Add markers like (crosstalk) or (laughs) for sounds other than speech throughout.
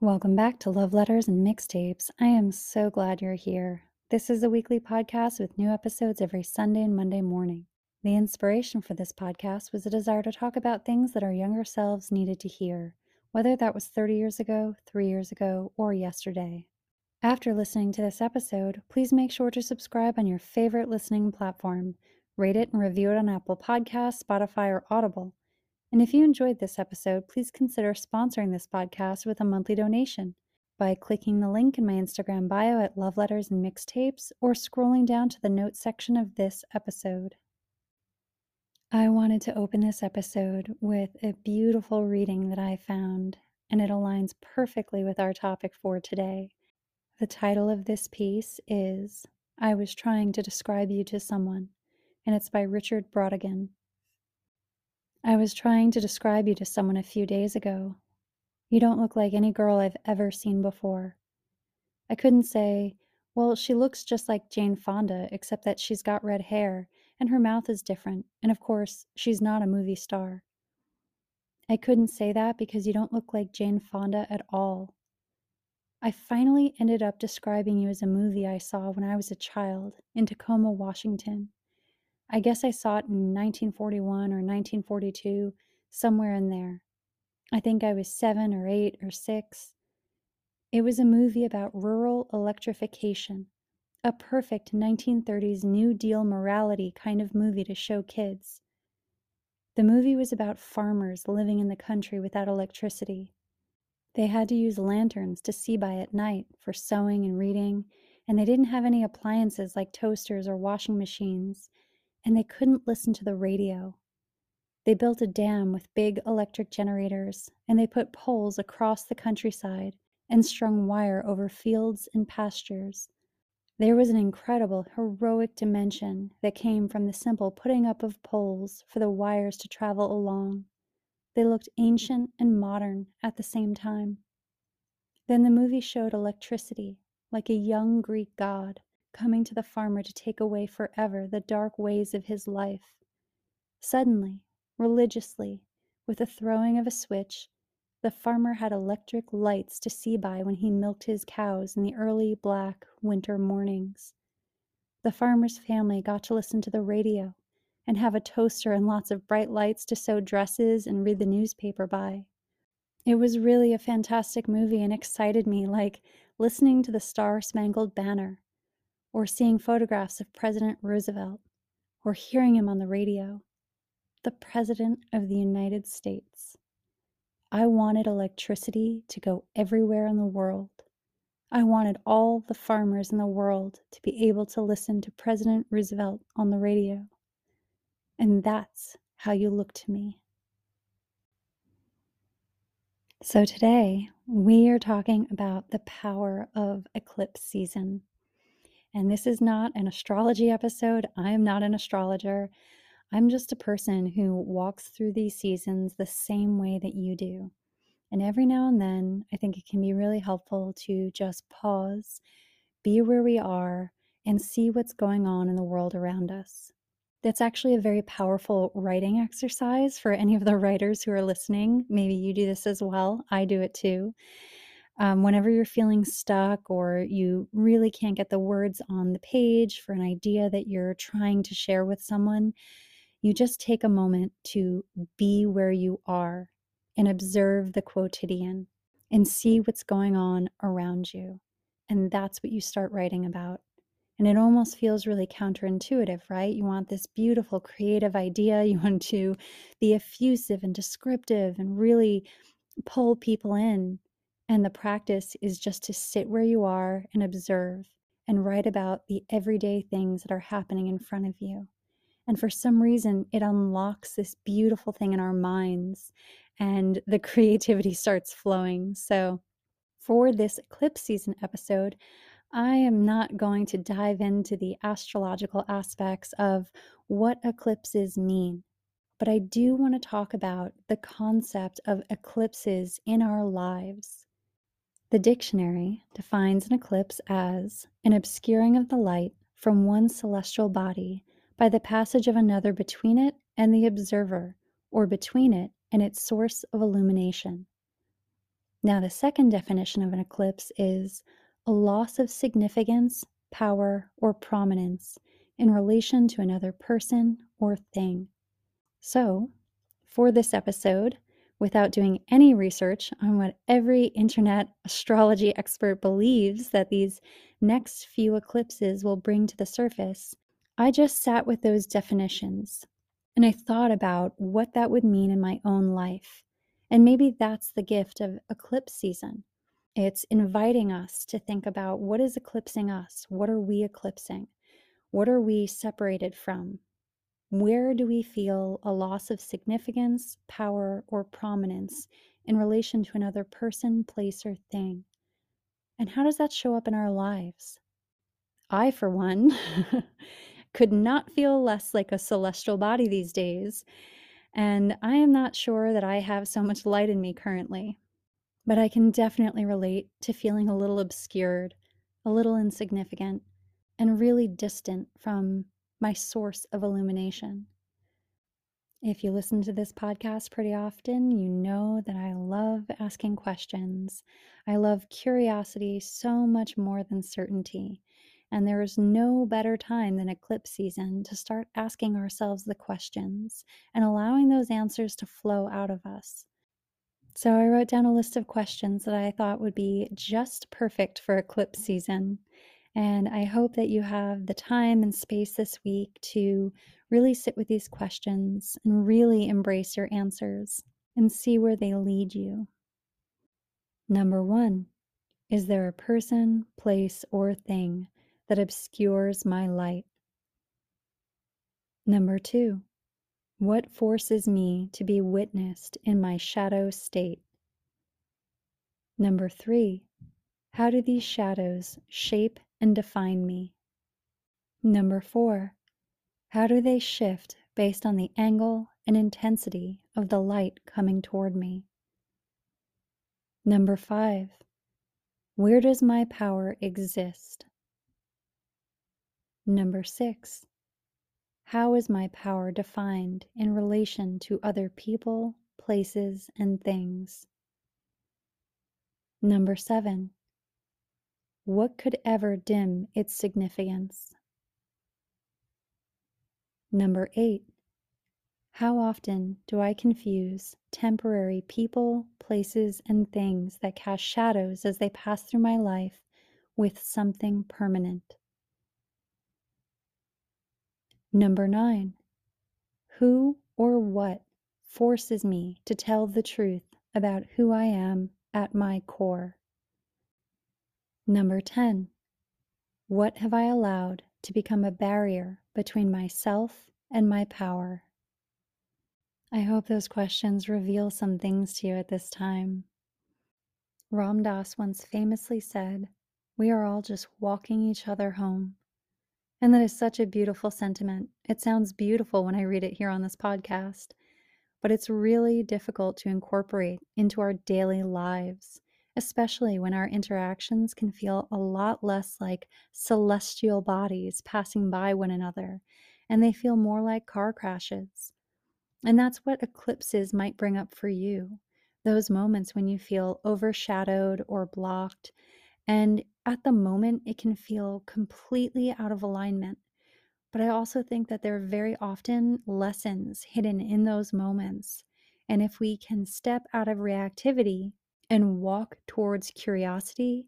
Welcome back to Love Letters and Mixtapes. I am so glad you're here. This is a weekly podcast with new episodes every Sunday and Monday morning. The inspiration for this podcast was a desire to talk about things that our younger selves needed to hear, whether that was 30 years ago, three years ago, or yesterday. After listening to this episode, please make sure to subscribe on your favorite listening platform, rate it and review it on Apple Podcasts, Spotify, or Audible. And if you enjoyed this episode, please consider sponsoring this podcast with a monthly donation by clicking the link in my Instagram bio at Love Letters and Mixtapes or scrolling down to the notes section of this episode. I wanted to open this episode with a beautiful reading that I found, and it aligns perfectly with our topic for today. The title of this piece is I Was Trying to Describe You to Someone, and it's by Richard Brautigan. I was trying to describe you to someone a few days ago. You don't look like any girl I've ever seen before. I couldn't say, well, she looks just like Jane Fonda, except that she's got red hair and her mouth is different, and of course, she's not a movie star. I couldn't say that because you don't look like Jane Fonda at all. I finally ended up describing you as a movie I saw when I was a child in Tacoma, Washington. I guess I saw it in 1941 or 1942, somewhere in there. I think I was seven or eight or six. It was a movie about rural electrification, a perfect 1930s New Deal morality kind of movie to show kids. The movie was about farmers living in the country without electricity. They had to use lanterns to see by at night for sewing and reading, and they didn't have any appliances like toasters or washing machines and they couldn't listen to the radio. They built a dam with big electric generators, and they put poles across the countryside and strung wire over fields and pastures. There was an incredible, heroic dimension that came from the simple putting up of poles for the wires to travel along. They looked ancient and modern at the same time. Then the movie showed electricity like a young Greek god coming to the farmer to take away forever the dark ways of his life. Suddenly, religiously, with the throwing of a switch, the farmer had electric lights to see by when he milked his cows in the early black winter mornings. The farmer's family got to listen to the radio and have a toaster and lots of bright lights to sew dresses and read the newspaper by. It was really a fantastic movie and excited me like listening to the Star Spangled Banner or seeing photographs of President Roosevelt, or hearing him on the radio. The President of the United States. I wanted electricity to go everywhere in the world. I wanted all the farmers in the world to be able to listen to President Roosevelt on the radio. And that's how you look to me. So, today we are talking about the power of eclipse season. And this is not an astrology episode. I am not an astrologer. I'm just a person who walks through these seasons the same way that you do. And every now and then, I think it can be really helpful to just pause, be where we are, and see what's going on in the world around us. That's actually a very powerful writing exercise for any of the writers who are listening. Maybe you do this as well. I do it too. Um, whenever you're feeling stuck or you really can't get the words on the page for an idea that you're trying to share with someone, you just take a moment to be where you are and observe the quotidian and see what's going on around you. And that's what you start writing about. And it almost feels really counterintuitive, right? You want this beautiful creative idea. (laughs) You want to be effusive and descriptive and really pull people in. And the practice is just to sit where you are and observe and write about the everyday things that are happening in front of you. And for some reason, it unlocks this beautiful thing in our minds and the (laughs) creativity starts flowing. So, for this eclipse season episode, I am not going to dive into the astrological aspects of what eclipses mean, but I do want to talk about the concept of eclipses in our lives. The dictionary defines an eclipse as an obscuring of the light from one celestial body by the passage of another between it and the observer, or between it and its source of illumination. Now, the second definition of an eclipse is a loss of significance, power, or prominence in relation to another person or thing. So, for this episode, without doing any research on what every internet astrology expert believes that these next few eclipses will bring to the surface, I just sat with those definitions and I thought about what that would mean in my own life. And maybe that's the gift of eclipse season. It's inviting us to think about what is eclipsing us? What are we eclipsing? What are we separated from? Where do we feel a loss of significance, power, or prominence in relation to another person, place, or thing? And how does that show up in our lives? I, for one, (laughs) could not feel less like a celestial body these days and I am not sure that I have so much light in me currently. But I can definitely relate to feeling a little obscured, a little insignificant, and really distant from my source of illumination. If you listen to this podcast pretty often, you know that I love asking questions. I love curiosity so much more than certainty. And there is no better time than eclipse season to start asking ourselves the questions and allowing those answers to flow out of us. So I wrote down a list of questions that I thought would be just perfect for eclipse season. And I hope that you have the time and space this week to really sit with these questions and really embrace your answers and see where they lead you. Number one, is there a person, place, or thing that obscures my light. Number two, what forces me to be witnessed in my shadow state? Number three, how do these shadows shape and define me? Number four, how do they shift based on the angle and intensity of the light coming toward me? Number five, where does my power exist? Number six, how is my power defined in relation to other people, places, and things? Number seven, what could ever dim its significance? Number eight, how often do I confuse temporary people, places, and things that cast shadows as they pass through my life with something permanent? Number nine, who or what forces me to tell the truth about who I am at my core? Number 10, what have I allowed to become a barrier between myself and my power? I hope those questions reveal some things to you at this time. Ram Dass once famously said, We are all just walking each other home. And that is such a beautiful sentiment. It sounds beautiful when I read it here on this podcast, but it's really difficult to incorporate into our daily lives, especially when our interactions can feel a lot less like celestial bodies passing by one another, and they feel more like car crashes. And that's what eclipses might bring up for you those moments when you feel overshadowed or blocked and at the moment, it can feel completely out of alignment. But I also think that there are very often lessons hidden in those moments. And if we can step out of reactivity and walk towards curiosity,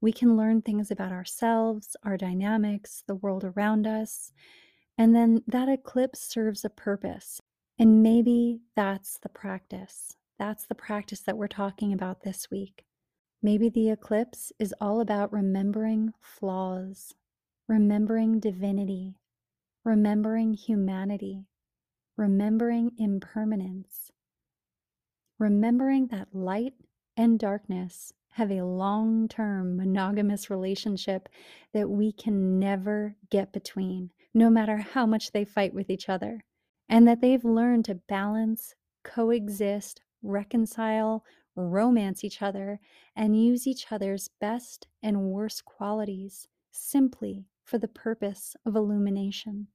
we can learn things about ourselves, our dynamics, the world around us. And then that eclipse serves a purpose. And maybe that's the practice. That's the practice that we're talking about this week. Maybe the eclipse is all about remembering flaws, remembering divinity, remembering humanity, remembering impermanence, remembering that light and darkness have a long term monogamous relationship that we can never get between, no matter how much they fight with each other, and that they've learned to balance, coexist, reconcile, romance each other, and use each other's best and worst qualities simply for the purpose of illumination.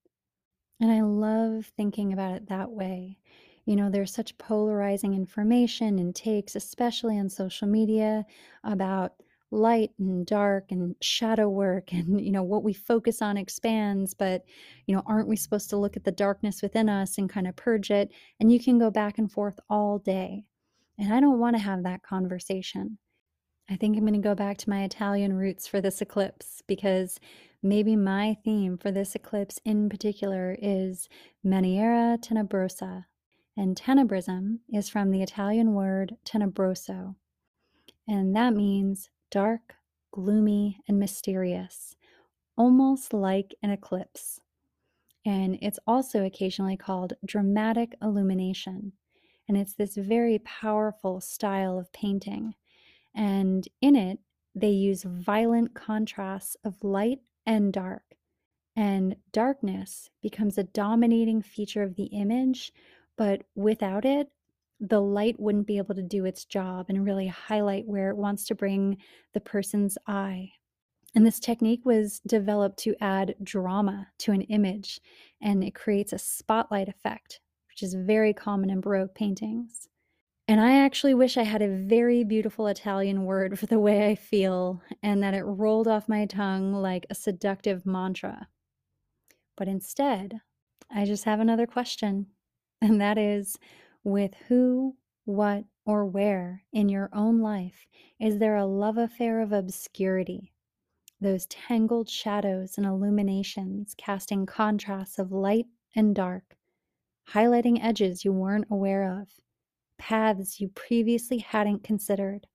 And I love thinking about it that way. You know, there's such polarizing information and takes, especially on social media, about light and dark and shadow work (laughs) and you know what we focus on expands but you know aren't we supposed to look at the darkness within us and kind of purge it? And you can go back and forth all day and i don't want to have that conversation. I think i'm going to go back to my italian roots for this eclipse because maybe my theme for this eclipse in particular is maniera tenebrosa and tenebrism is from the italian word tenebroso and that means dark, gloomy, and mysterious, almost like an eclipse. And it's also occasionally called dramatic illumination. And it's this very powerful style of painting. And in it, they use violent contrasts of light and dark. And darkness becomes a dominating feature of the image, but without it, the light wouldn't be able to do its job and really highlight where it wants to bring the person's eye. And this technique was developed to add drama to an image, and it creates a spotlight effect, which is very common in Baroque paintings. And I actually wish I had a very beautiful Italian word for the way I feel and that it rolled off my tongue like a seductive mantra. But instead, I just have another question, and that is with who, what, or where in your own life is there a love affair of obscurity? Those tangled shadows and illuminations casting contrasts of light and dark, highlighting edges you weren't aware of, paths you previously hadn't considered,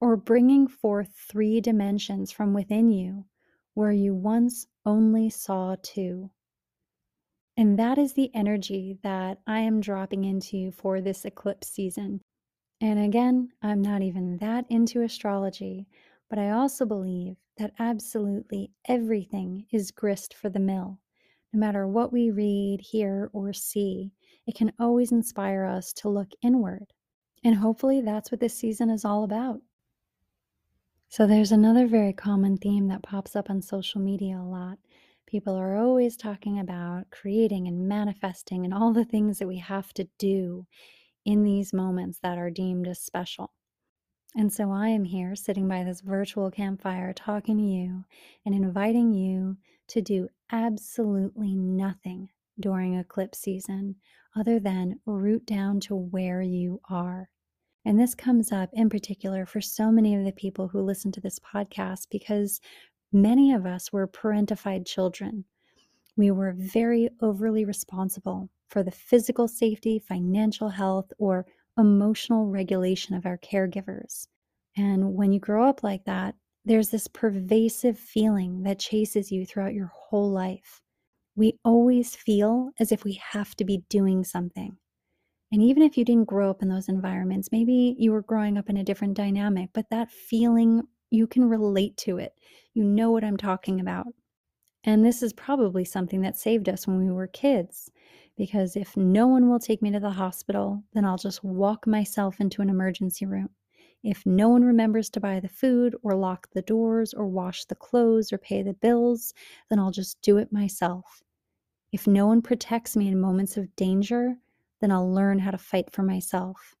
or bringing forth three dimensions from within you where you once only saw two. And that is the energy that I am dropping into for this eclipse season. And again, I'm not even that into astrology, but I also believe that absolutely everything is grist for the mill. No matter what we read, hear, or see, it can always inspire us to look inward. And hopefully, that's what this season is all about. So, there's another very common theme that pops up on social media a lot, People are always talking about creating and manifesting and all the things that we have to do in these moments that are deemed as special. And so I am here sitting by this virtual campfire talking to you and inviting you to do absolutely nothing during eclipse season other than root down to where you are. And this comes up in particular for so many of the people who listen to this podcast because Many of us were parentified children. We were very overly responsible for the physical safety, financial health, or emotional regulation of our caregivers. And when you grow up like that, there's this pervasive feeling that chases you throughout your whole life. We always feel as if we have to be doing something. And even if you didn't grow up in those environments, maybe you were growing up in a different dynamic, but that feeling you can relate to it. You know what I'm talking about. And this is probably something that saved us when we were kids. Because if no one will take me to the hospital, then I'll just walk myself into an emergency room. If no one remembers to buy the food or lock the doors or wash the clothes or pay the bills, then I'll just do it myself. If no one protects me in moments of danger, then I'll learn how to fight for myself.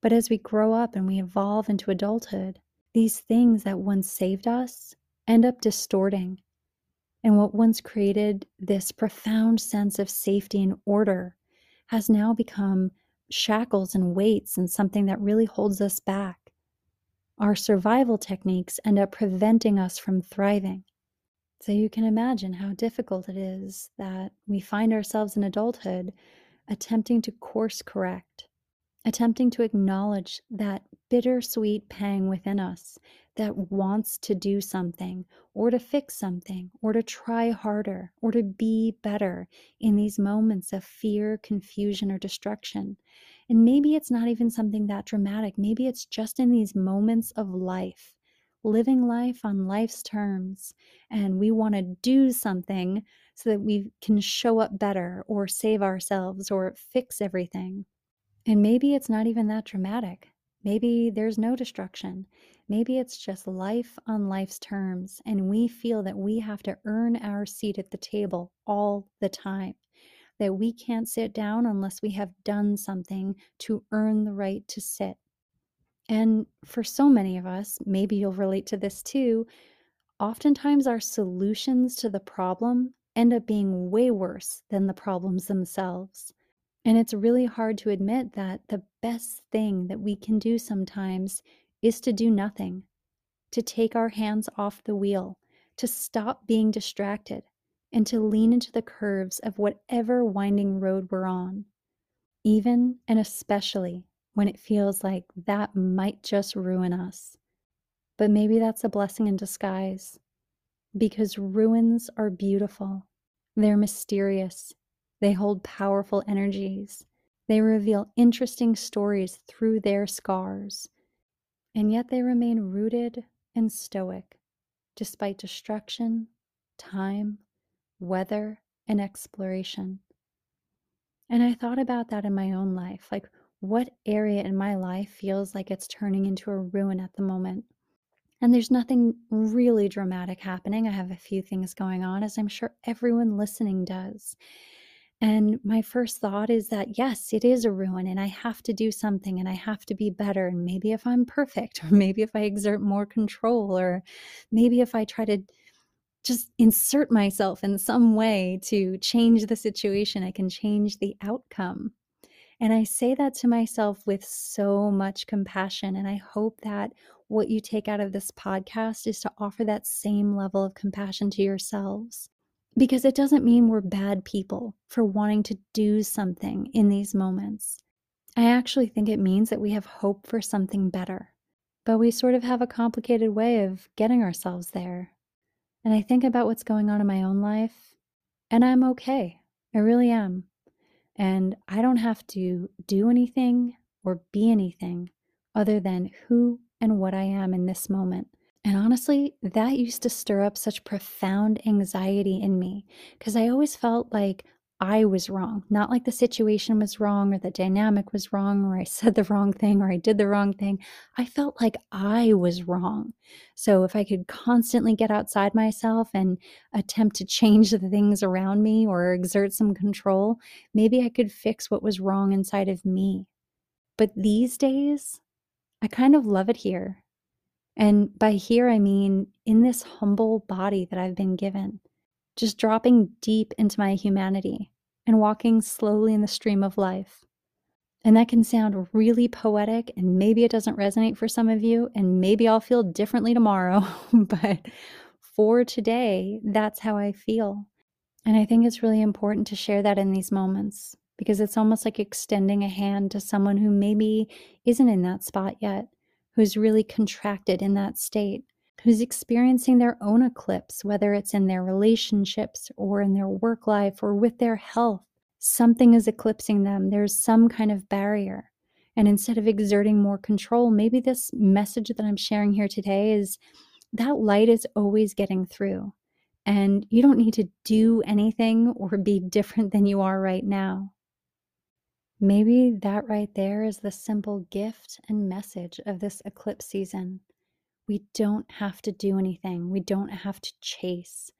But as we grow up and we evolve into adulthood, these things that once saved us end up distorting. And what once created this profound sense of safety and order has now become shackles and weights and something that really holds us back. Our survival techniques end up preventing us from thriving. So you can imagine how difficult it is that we find ourselves in adulthood attempting to course correct, attempting to acknowledge that bittersweet pang within us that wants to do something or to fix something or to try harder or to be better in these moments of fear, confusion, or destruction. And maybe it's not even something that dramatic. Maybe it's just in these moments of life, living life on life's terms. And we want to do something so that we can show up better or save ourselves or fix everything. And maybe it's not even that dramatic. Maybe there's no destruction. Maybe it's just life on life's terms, and we feel that we have to earn our seat at the table all the time. that we can't sit down unless we have done something to earn the right to sit. And for so many of us, maybe you'll relate to this too, oftentimes our solutions to the problem end up being way worse than the problems themselves. And it's really hard to admit that the best thing that we can do sometimes is to do nothing, to take our hands off the wheel, to stop being distracted, and to lean into the curves of whatever winding road we're on, even and especially when it feels like that might just ruin us. But maybe that's a blessing in disguise because ruins are beautiful, they're mysterious, they hold powerful energies, they reveal interesting stories through their scars, and yet they remain rooted and stoic despite destruction, time, weather, and exploration. And I thought about that in my own life. Like, what area in my life feels like it's turning into a ruin at the moment? And there's nothing really dramatic happening. I have a few things going on, as I'm sure everyone listening does. And my first thought is that, yes, it is a ruin and I have to do something and I have to be better. And maybe if I'm perfect, (laughs) or maybe if I exert more control, or maybe if I try to just insert myself in some way to change the situation, I can change the outcome. And I say that to myself with so much compassion. And I hope that what you take out of this podcast is to offer that same level of compassion to yourselves. Because it doesn't mean we're bad people for wanting to do something in these moments. I actually think it means that we have hope for something better. But we sort of have a complicated way of getting ourselves there. And I think about what's going on in my own life, and I'm okay. I really am. And I don't have to do anything or be anything other than who and what I am in this moment. And honestly, that used to stir up such profound anxiety in me because I always felt like I was wrong, not like the situation was wrong or the dynamic was wrong or I (laughs) said the wrong thing or I did the wrong thing. I felt like I was wrong. So if I could constantly get outside myself and attempt to change the things around me or exert some control, maybe I could fix what was wrong inside of me. But these days, I kind of love it here. And by here, I mean in this humble body that I've been given just dropping deep into my humanity and walking slowly in the stream of life. And that can sound really poetic, and maybe it doesn't resonate for some of you, and maybe I'll feel differently tomorrow. (laughs) but for today, that's how I feel. And I think it's really important to share that in these moments because it's almost like extending a hand to someone who maybe isn't in that spot yet, who's really contracted in that state who's experiencing their own eclipse, whether it's in their relationships or in their work life or with their health. Something is eclipsing them. There's some kind of barrier. And instead of exerting more control, maybe this message that I'm sharing here today is that light is always getting through. And you don't need to do anything or be (laughs) different than you are right now. Maybe that right there is the simple gift and message of this eclipse season we don't have to do anything, we don't have to chase.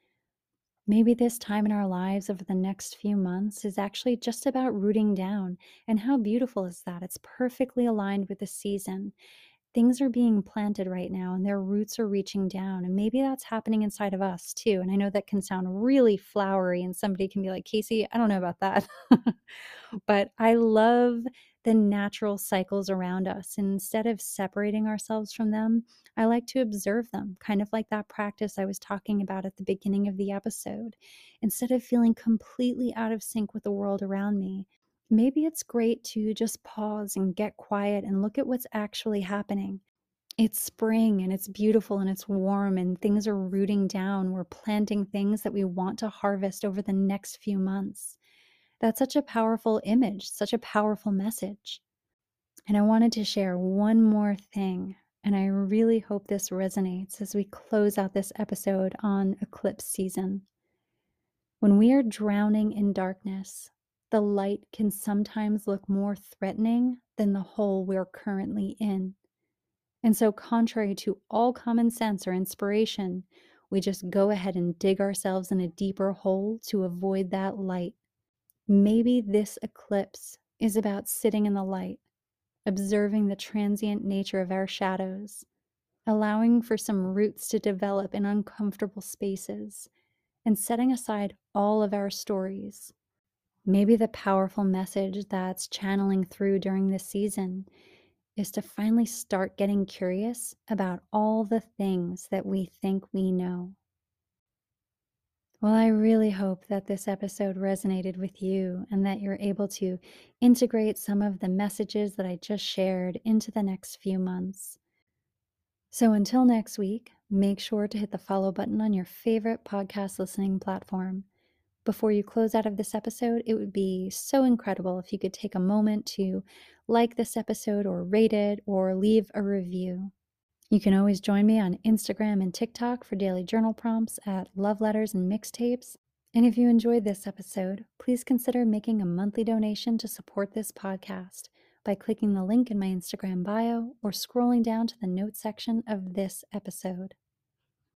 Maybe this time in our lives over the next few months is actually just about rooting down. And how beautiful is that? It's perfectly aligned with the season. Things are being planted right now and their roots are reaching down. And maybe that's happening inside of us too. And I know that can sound really flowery, and somebody can be like, Casey, I don't know about that. (laughs) but I love the natural cycles around us. Instead of separating ourselves from them, I like to observe them, kind of like that practice I was talking about at the beginning of the episode. Instead of feeling completely out of sync with the world around me, maybe it's great to just pause and get quiet and look at what's actually happening. It's spring and it's beautiful and it's warm and things are rooting down. We're planting things that we want to harvest over the next few months. That's such a powerful image, such a powerful message. And I wanted to share one more thing and I really hope this resonates as we close out this episode on eclipse season. When we are drowning in darkness, the light can sometimes look more threatening than the hole we're currently in. And so, contrary to all common sense or inspiration, we just go ahead and dig ourselves in a deeper hole to avoid that light. Maybe this eclipse is about sitting in the light, observing the transient nature of our shadows, allowing for some roots to develop in uncomfortable spaces, and setting aside all of our stories. Maybe the powerful message that's channeling through during this season is to finally start getting curious about all the things that we think we know. Well, I really hope that this episode resonated with you and that you're able to integrate some of the messages that I just shared into the next few months. So until next week, make sure to hit the follow button on your favorite podcast listening platform. Before you close out of this episode, it would be so incredible if you could take a moment to like this episode or rate it or leave a review. You can always join me on Instagram and TikTok for daily journal prompts at Love Letters and Mixtapes. And if you enjoyed this episode, please consider making a monthly donation to support this podcast by clicking the link in my Instagram bio or scrolling down to the notes section of this episode.